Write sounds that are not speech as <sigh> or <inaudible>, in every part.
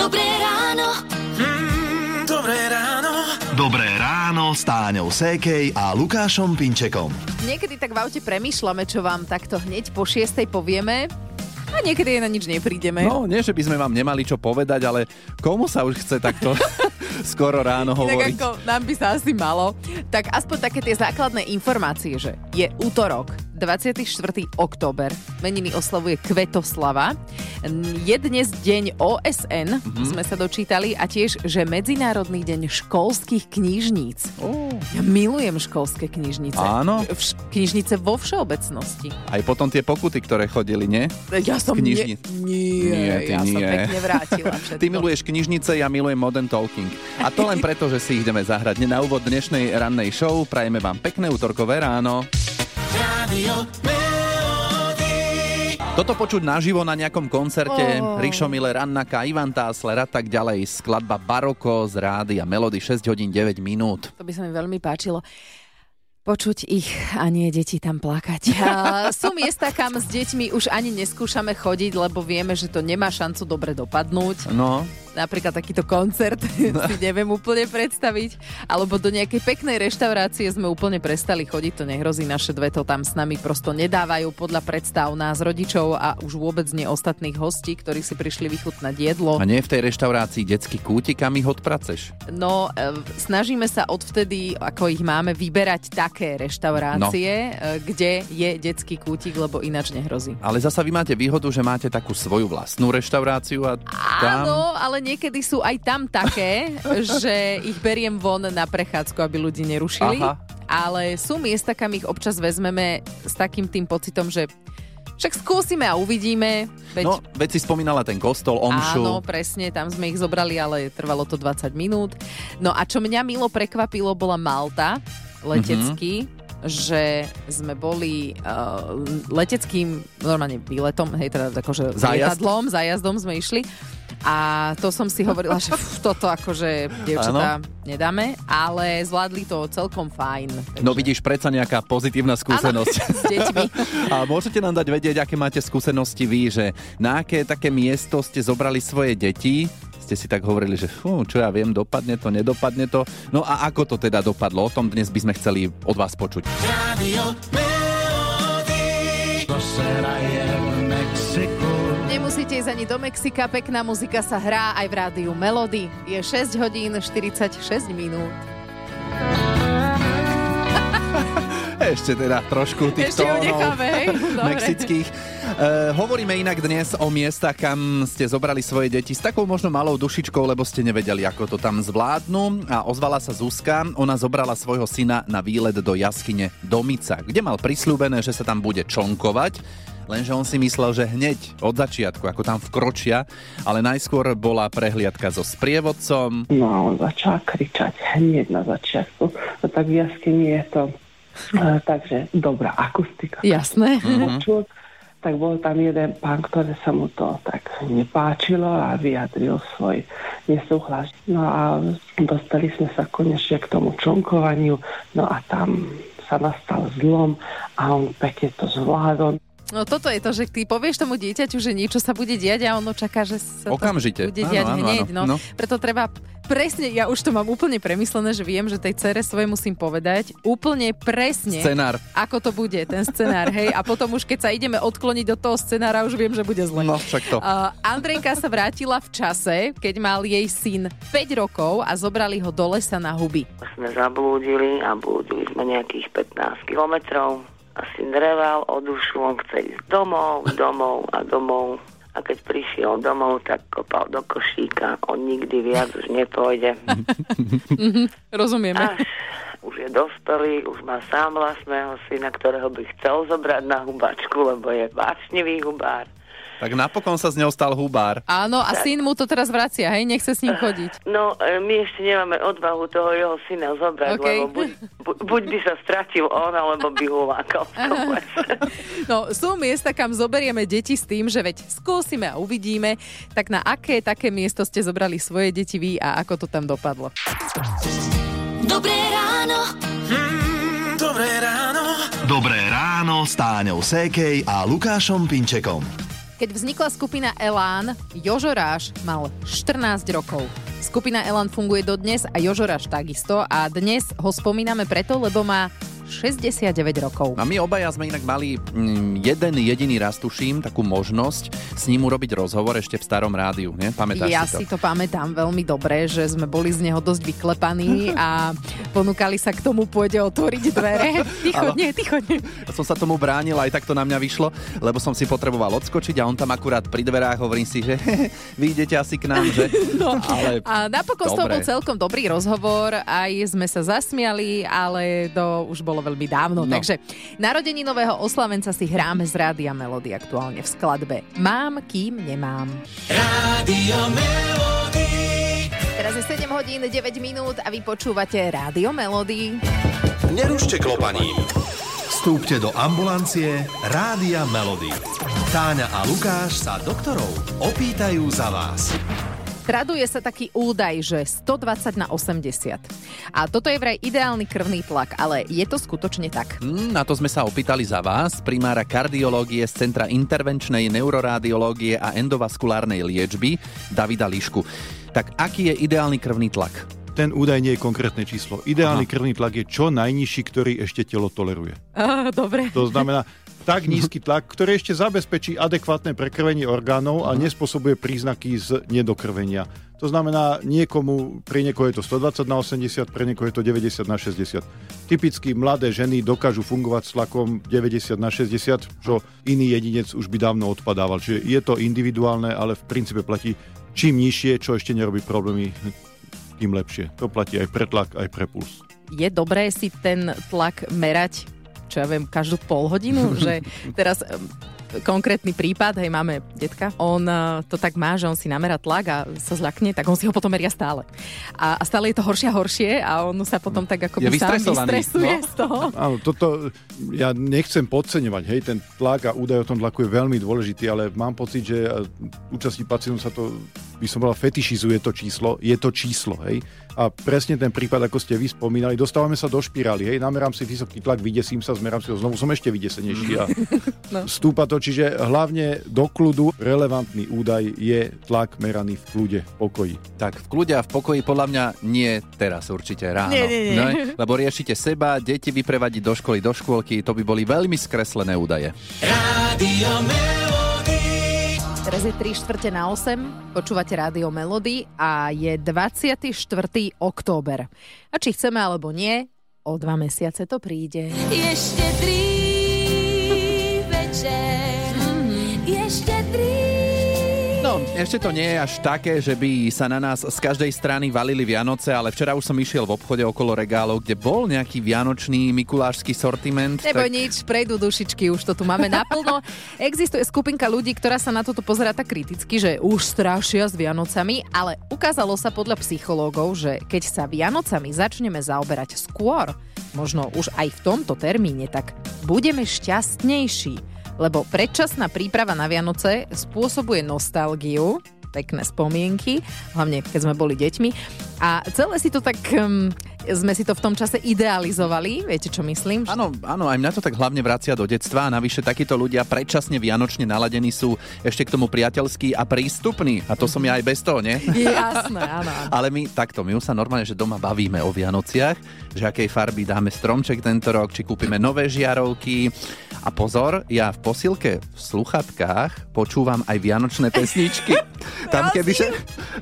Dobré ráno. Mm, dobré ráno. Dobré ráno s Táňou Sékej a Lukášom Pinčekom. Niekedy tak v aute premyšľame, čo vám takto hneď po šiestej povieme a niekedy na nič neprídeme. No, nie, že by sme vám nemali čo povedať, ale komu sa už chce takto <laughs> skoro ráno Tak hovoriť? ako nám by sa asi malo. Tak aspoň také tie základné informácie, že je útorok, 24. október, meniny oslavuje Kvetoslava. Je dnes deň OSN, Mhm. sme sa dočítali, a tiež, že Medzinárodný deň školských knižníc. Ó, Ja milujem školské knižnice. Áno. Vš- knižnice vo všeobecnosti. Aj potom tie pokuty, ktoré chodili, nie? Ja som Knižni- Nie, nie, Nie, ty ja som nie. pekne vrátila všetko. Ty miluješ knižnice, ja milujem Modern Talking. A to len preto, že si ich ideme zahrať. Na úvod dnešnej rannej show prajeme vám pekné útorkové ráno. Radio. Toto počuť naživo na nejakom koncerte Oh. Rišo Miller, Annaka, Ivan Tásler a tak ďalej. Skladba Baroko z rády a Melody 6 hodín 9 minút. To by sa mi veľmi páčilo. Počuť ich a nie deti tam plakať. A sú miesta, kam s deťmi už ani neskúšame chodiť, lebo vieme, že to nemá šancu dobre dopadnúť. No, Napríklad takýto koncert <laughs> si neviem úplne predstaviť. Alebo do nejakej peknej reštaurácie sme úplne prestali chodiť, to nehrozí, naše dve to tam s nami prosto nedávajú podľa predstav nás rodičov a už vôbec nie ostatných hostí, ktorí si prišli vychutnať jedlo. a nie v tej reštaurácii detský kútik, kam ich odpraceš. No, e, snažíme sa odvtedy, ako ich máme, vyberať také reštaurácie, no. kde je detský kútik, lebo ináč nehrozí. Ale zasa vy máte výhodu, že máte takú svoju vlastnú reštauráciu a tam... Áno, ale niekedy sú aj tam také, <laughs> že ich beriem von na prechádzku, aby ľudí nerušili. Aha. Ale sú miesta, kam ich občas vezmeme s takým tým pocitom, že však skúsime a uvidíme. Veď No, veď si spomínala ten kostol, omšu. Áno, presne, tam sme ich zobrali, ale trvalo to 20 minút. No a čo mňa milo prekvapilo, bola Malta, letecký, že sme boli uh, leteckým normálne výletom, hej, teda akože Zájazd? lietadlom, zájazdom sme išli. A to som si hovorila, že fú, toto akože dievčatá nedáme, ale zvládli to celkom fajn. Takže No vidíš, predsa nejaká pozitívna skúsenosť. <laughs> s deťmi. A môžete nám dať vedieť, aké máte skúsenosti vy, že na aké také miesto ste zobrali svoje deti, ste si tak hovorili, že fú, čo ja viem, dopadne to, nedopadne to. No a ako to teda dopadlo? O tom dnes by sme chceli od vás počuť. Radio Melody. Nemusíte ísť ani do Mexika, pekná muzika sa hrá aj v rádiu Melody. Je 6 hodín 46 minút. <laughs> Ešte teda trošku tých Ešte tónov necháme, hej? <laughs> Mexických. E, hovoríme inak dnes o miestach, kam ste zobrali svoje deti s takou možno malou dušičkou, lebo ste nevedeli, ako to tam zvládnu. A ozvala sa Zuzka, ona zobrala svojho syna na výlet do jaskyne Domica, kde mal prislúbené, že sa tam bude člnkovať. Lenže on si myslel, že hneď od začiatku, ako tam vkročia, ale najskôr bola prehliadka so sprievodcom. No a on začal kričať hneď na začiatku. No tak v jaskyni je to e, takže dobrá akustika. Jasné. Počul, tak bol tam jeden pán, ktorý sa mu to tak nepáčilo a vyjadril svoj nesúhlas. No a dostali sme sa konečne k tomu čonkovaniu, no a tam sa nastal zlom a on pekne to zvládol. No toto je to, že ty povieš tomu dieťaťu, že niečo sa bude diať a ono čaká, že sa Okamžite. to bude Áno, diať áno, hneď. áno. No. No. Preto treba presne, ja už to mám úplne premyslené, že viem, že tej cere svojej musím povedať úplne presne, Scenár. ako to bude, ten scenár, hej. A potom už keď sa ideme odkloniť do toho scenára, už viem, že bude zle. No, však to. Uh, Andrejka sa vrátila v čase, keď mal jej syn 5 rokov a zobrali ho do lesa na huby. sme zablúdili a blúdili sme nejakých 15 kilometrov. Asi dreval o dušu, on chce ísť domov, domov a domov. A keď prišiel domov, tak kopal do košíka. On nikdy viac už nepôjde. <laughs> Rozumieme. Až už je dospelý, už má sám vlastného syna, ktorého by chcel zobrať na hubačku, lebo je vášnivý hubár. Tak napokon sa z neho stal hubár. Áno, a syn mu to teraz vracia, hej, nechce s ním chodiť. <sighs> No, e, my ešte nemáme odvahu toho jeho syna zobrať, OK. lebo buď, bu, buď by sa stratil on, alebo by ho lákal v tom lese. No, sú miesta, kam zoberieme deti s tým, že veď skúsime a uvidíme. Tak na aké také miesto ste zobrali svoje deti vy a ako to tam dopadlo? Dobré ráno. Mm, dobré ráno. Dobré ráno s Táňou Sékej a Lukášom Pinčekom. Keď vznikla skupina Elán, Jožoráš mal 14 rokov. Skupina Elán funguje dodnes a Jožoráš takisto a dnes ho spomíname preto, lebo má 69 rokov. A my obaja sme inak mali mm, jeden jediný raz, tuším, takú možnosť s ním urobiť rozhovor ešte v starom rádiu, ne? Pamätáš ja si to? si to pamätám veľmi dobre, že sme boli z neho dosť vyklepaní <laughs> a ponúkali sa k tomu pôjde otvoriť dvere. <laughs> Ticho, Áno. nie, ticho, nie. Ja som sa tomu bránil, aj tak to na mňa vyšlo, lebo som si potreboval odskočiť a on tam akurát pri dverách hovorím si, že <laughs> vy idete asi k nám, že? No, ale A napokon Dobre. bol celkom dobrý rozhovor, aj sme sa zasmiali, ale to už bolo veľmi dávno. No. Takže narodení nového oslavenca si hráme z Rádia Melody aktuálne v skladbe Mám, kým nemám. Rádio Melody. Teraz je 7 hodín 9 minút a vy počúvate Rádio Melody. Nerušte klopaním. Vstúpte do ambulancie Rádia Melody. Táňa a Lukáš sa doktorov opýtajú za vás. Traduje sa taký údaj, že 120 na 80. A toto je vraj ideálny krvný tlak, ale je to skutočne tak? Hm, Na to sme sa opýtali za vás, primára kardiológie z Centra intervenčnej neuroradiológie a endovaskulárnej liečby Davida Lišku. Tak aký je ideálny krvný tlak? Ten údaj nie je konkrétne číslo. Ideálny krvný tlak je čo najnižší, ktorý ešte telo toleruje. Uh, dobre. To znamená tak nízky tlak, ktorý ešte zabezpečí adekvátne prekrvenie orgánov a nespôsobuje príznaky z nedokrvenia. To znamená, niekomu, pri niekoho je to 120 na 80, pre niekoho je to 90 na 60. Typicky mladé ženy dokážu fungovať s tlakom 90 na 60, čo iný jedinec už by dávno odpadával. Čiže je to individuálne, ale v princípe platí čím nižšie, čo ešte nerobí problémy, tým lepšie. To platí aj pre tlak, aj pre puls. Je dobré si ten tlak merať, čo ja viem, každú pol hodinu? <laughs> že teraz konkrétny prípad, hej, máme detka, on eh, to tak má, že on si namerá tlak a sa zľakne, tak on si ho potom meria stále. A, a stále je to horšie a horšie a on sa potom tak ako Je by sám vystresovaný, vystresuje no. z toho. Áno, toto ja nechcem podceňovať, hej, ten tlak a údaj o tom tlaku je veľmi dôležitý, ale mám pocit, že e, účastí pacientov sa to, by som bola fetišizuje to číslo, je to číslo, hej. A presne ten prípad, ako ste vy spomínali, dostávame sa do špirály, hej, namerám si vysoký tlak, vydesím sa, zmerám si ho znovu, som ešte vydesenejší a <laughs> No. stúpa to, čiže hlavne do kľudu relevantný údaj je tlak meraný v kľude, v pokoji. Tak v kľude a v pokoji podľa mňa nie teraz určite ráno. Nie, nie, nie. No, lebo riešite seba, deti vyprevadiť do školy, do škôlky, to by boli veľmi skreslené údaje. Rádio Melody. Teraz je 3 štvrte na 8, počúvate Rádio Melody a je 24. október. A či chceme alebo nie, o dva mesiace to príde. Je štedrý večer. Je štedrý. No, ešte to nie je až také, že by sa na nás z každej strany valili Vianoce, ale včera už som išiel v obchode okolo regálov, kde bol nejaký vianočný mikulášsky sortiment. Neboj nič, prejdú dušičky, už to tu máme naplno. Existuje skupinka ľudí, ktorá sa na toto pozerá tak kriticky, že už strašia s Vianocami, ale ukázalo sa podľa psychológov, že keď sa Vianocami začneme zaoberať skôr, možno už aj v tomto termíne, tak budeme šťastnejší. Lebo predčasná príprava na Vianoce spôsobuje nostalgiu, pekné spomienky, hlavne keď sme boli deťmi. A celé si to tak, um, sme si to v tom čase idealizovali, viete čo myslím? Áno, áno, aj mňa to tak hlavne vracia do detstva a navyše takíto ľudia predčasne vianočne naladení sú ešte k tomu priateľskí a prístupní. A to som ja aj bez toho, nie? Jasné, áno. Ale my takto, my už sa normálne, že doma bavíme o Vianociach, že akej farby dáme stromček tento rok, či kúpime nové žiarovky. A pozor, ja v posilke v sluchatkách počúvam aj vianočné pesničky. Tam <laughs> kebyže,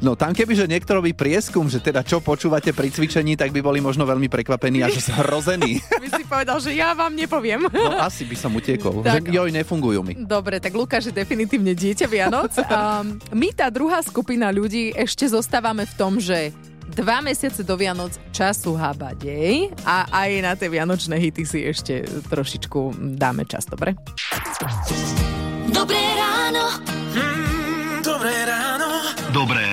no tam kebyže niekto robí prieskum, že teda čo počúvate pri cvičení, tak by boli možno veľmi prekvapení až zhrození. <laughs> By si povedal, že ja vám nepoviem. No asi by som utiekol. Tak. Že joj, nefungujú mi. Dobre, tak Lukáš je definitívne dieťa Vianoc. <laughs> A my, tá druhá skupina ľudí, ešte zostávame v tom, že dva mesiace do Vianoc času habadej a aj na tie vianočné hity si ešte trošičku dáme čas, dobre? Dobré ráno. Mm, dobré ráno. Dobré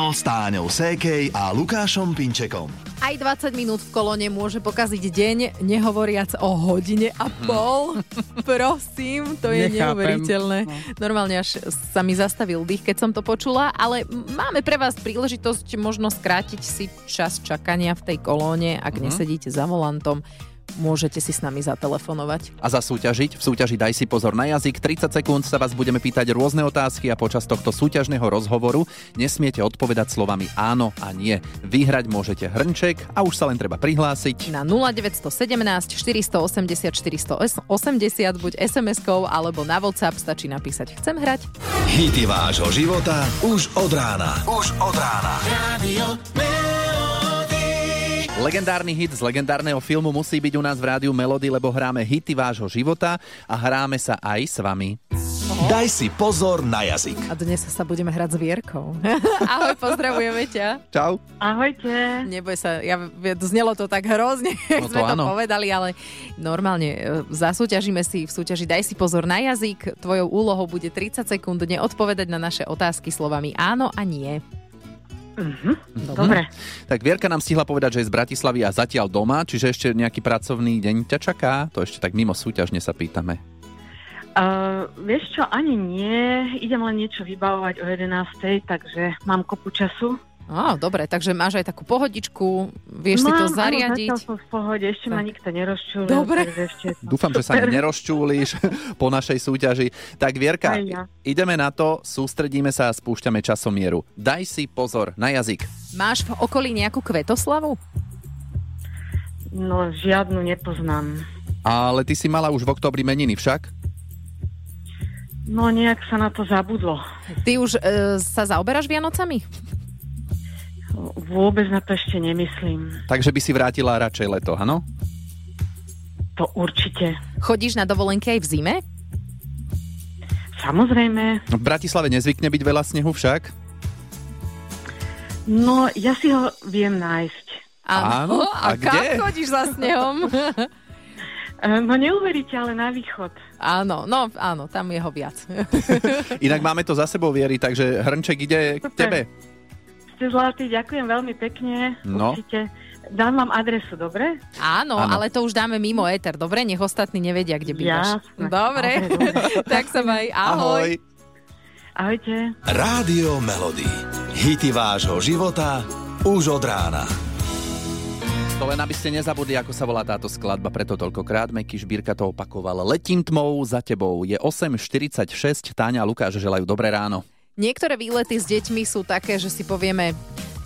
ráno s Táňou Sékej a Lukášom Pinčekom. Aj 20 minút v kolone môže pokaziť deň, nehovoriac o hodine a pol. <laughs> Prosím, to je Nechápem. neuveriteľné. Normálne až sa mi zastavil dých, keď som to počula, ale máme pre vás príležitosť možno skrátiť si čas čakania v tej kolóne, ak nesedíte za volantom. Môžete si s nami zatelefonovať. A zasúťažiť. V súťaži Daj si pozor na jazyk. 30 sekúnd sa vás budeme pýtať rôzne otázky a počas tohto súťažného rozhovoru nesmiete odpovedať slovami áno a nie. Vyhrať môžete hrnček a už sa len treba prihlásiť. Na 0917 480 480 buď SMS-kou alebo na WhatsApp stačí napísať chcem hrať. Hity vášho života už od rána. Už od rána. Radio. Legendárny hit z legendárneho filmu musí byť u nás v rádiu Melody, lebo hráme hity vášho života a hráme sa aj s vami. Daj si pozor na jazyk. A dnes sa budeme hrať s Vierkou. <laughs> Ahoj, pozdravujeme ťa. Čau. Ahojte. Neboj sa, ja, znelo to tak hrozne, <laughs> No to sme to áno. povedali, ale normálne e, zasúťažíme si v súťaži Daj si pozor na jazyk. Tvojou úlohou bude 30 sekúnd neodpovedať na naše otázky slovami áno a nie. Dobre. Tak Vierka nám stihla povedať, že je z Bratislavy a zatiaľ doma, čiže ešte nejaký pracovný deň ťa čaká? To ešte tak mimo súťažne sa pýtame. Uh, vieš čo, ani nie. Idem len niečo vybavovať o 11. takže mám kopu času. Á, dobre, takže máš aj takú pohodičku, vieš si to Mám, zariadiť. Áno, v pohode, ešte ma Tak. nikto nerozčúlil. Dobre. Ešte <laughs> Dúfam, že sa nerozčúliš <laughs> po našej súťaži. Tak Vierka, ja. ideme na to, sústredíme sa a spúšťame časomieru. Daj si pozor na jazyk. Máš v okolí nejakú kvetoslavu? No, žiadnu nepoznám. Ale ty si mala už v oktobri meniny však? No, nejak sa na to zabudlo. Ty už e, sa zaoberáš Vianocami? Vôbec na to ešte nemyslím. Takže by si vrátila radšej leto, áno? To určite. Chodíš na dovolenky aj v zime? Samozrejme. V Bratislave nezvykne byť veľa snehu však. No, ja si ho viem nájsť. Áno? <laughs> A A, kam kde? chodíš za snehom? Uh, <laughs> no, neuveríte, ale na východ. áno, no áno, tam je ho viac. <laughs> Inak máme to za sebou, Viery, takže hrnček ide k Super. tebe. Ste zlatí, ďakujem veľmi pekne. No. Určite. Dám vám adresu, dobre? Áno, Áno. ale to už dáme mimo éter, dobre? Nech ostatní nevedia, kde bývaš. Jasné. Dobre, Dobre, dobre. <laughs> tak sa maj. Ahoj. Ahojte. Rádio Melody. Hity vášho života už od rána. To len aby ste nezabudli, ako sa volá táto skladba, preto toľkokrát Meky Šbírka to opakoval. Letím tmou za tebou. Je 8.46, Táňa a Lukáš želajú dobré ráno. Niektoré výlety s deťmi sú také, že si povieme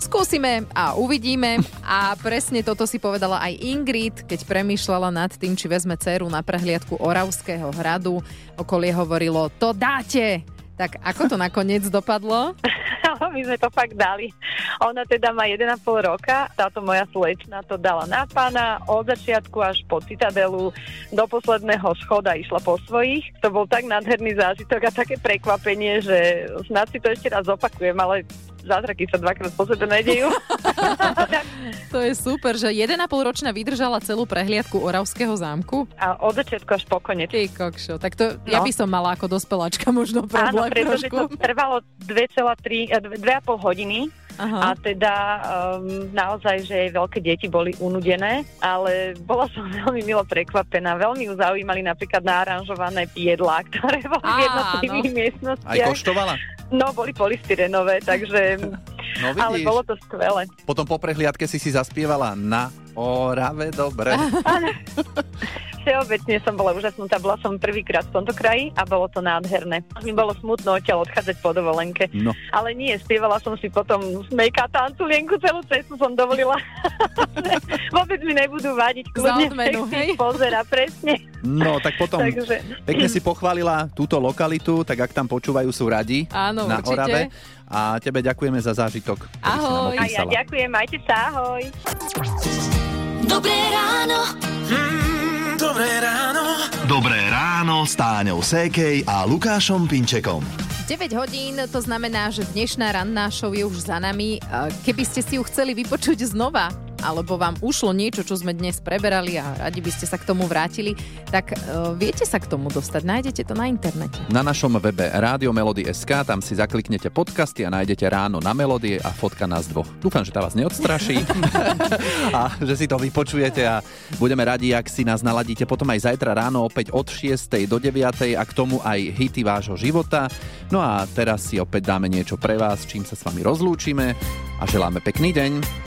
skúsime a uvidíme. A presne toto si povedala aj Ingrid, keď premýšľala nad tým, či vezme dceru na prehliadku Oravského hradu. Okolie hovorilo, to dáte. Tak ako to nakoniec dopadlo? <laughs> <laughs> my sme to fakt dali. Ona teda má 1,5 roka, táto moja slečna to dala na pána, od začiatku až po citadelu, do posledného schoda išla po svojich. To bol tak nádherný zážitok a také prekvapenie, že snad si to ešte raz opakujem, ale zázraky sa dvakrát po sebe nedejú. <laughs> To je super, že 1,5 ročná vydržala celú prehliadku Oravského zámku. A od začiatku až po konec. Ty kokšo, tak to ja No. by som mala ako dospeláčka možno Áno, problém pretože trošku. to trvalo 2,3, eh, 2,5 hodiny Aha. A teda um, naozaj, že jej veľké deti boli unudené, ale bola som <laughs> veľmi milo prekvapená. Veľmi ju zaujímali napríklad naaranžované jedlá, ktoré boli v jednotlivých Aj miestnostiach. koštovala? No, boli polystyrenové, <laughs> takže... No ale vidíš. bolo to skvelé. Potom po prehliadke si si zaspievala na Orave, dobre. <laughs> Všeobecne som bola úžasnutá, bola som prvýkrát v tomto kraji a bolo to nádherné. Mi bolo smutno odtiaľ odchádzať po dovolenke. No. Ale nie, spievala som si potom smejka tanculienku celú cestu som dovolila. <laughs> Vôbec mi nebudú vadiť, kľudne odmenu, hej? pozera, presne. No, tak potom Takže pekne si pochválila túto lokalitu, tak ak tam počúvajú, sú radi Áno, na určite. Orave. A tebe ďakujeme za zážitok, Ahoj. a ja ďakujem, majte sa, ahoj. Dobré ráno. Mm, dobré ráno. Dobré ráno s Táňou Sékej a Lukášom Pinčekom. 9 hodín, to znamená, že dnešná ranná show je už za nami. Keby ste si ju chceli vypočuť znova, alebo vám ušlo niečo, čo sme dnes preberali a radi by ste sa k tomu vrátili, tak uh, viete sa k tomu dostať. Nájdete to na internete. Na našom webe Rádio Melody.sk, tam si zakliknete podcasty a nájdete ráno na melódie a fotka nás dvoch. Dúfam, že tá vás neodstraší <laughs> <laughs> a že si to vypočujete a budeme radi, ak si nás naladíte potom aj zajtra ráno opäť od 6. do 9. a k tomu aj hity vášho života. No a teraz si opäť dáme niečo pre vás, čím sa s vami rozlúčime a želáme pekný deň.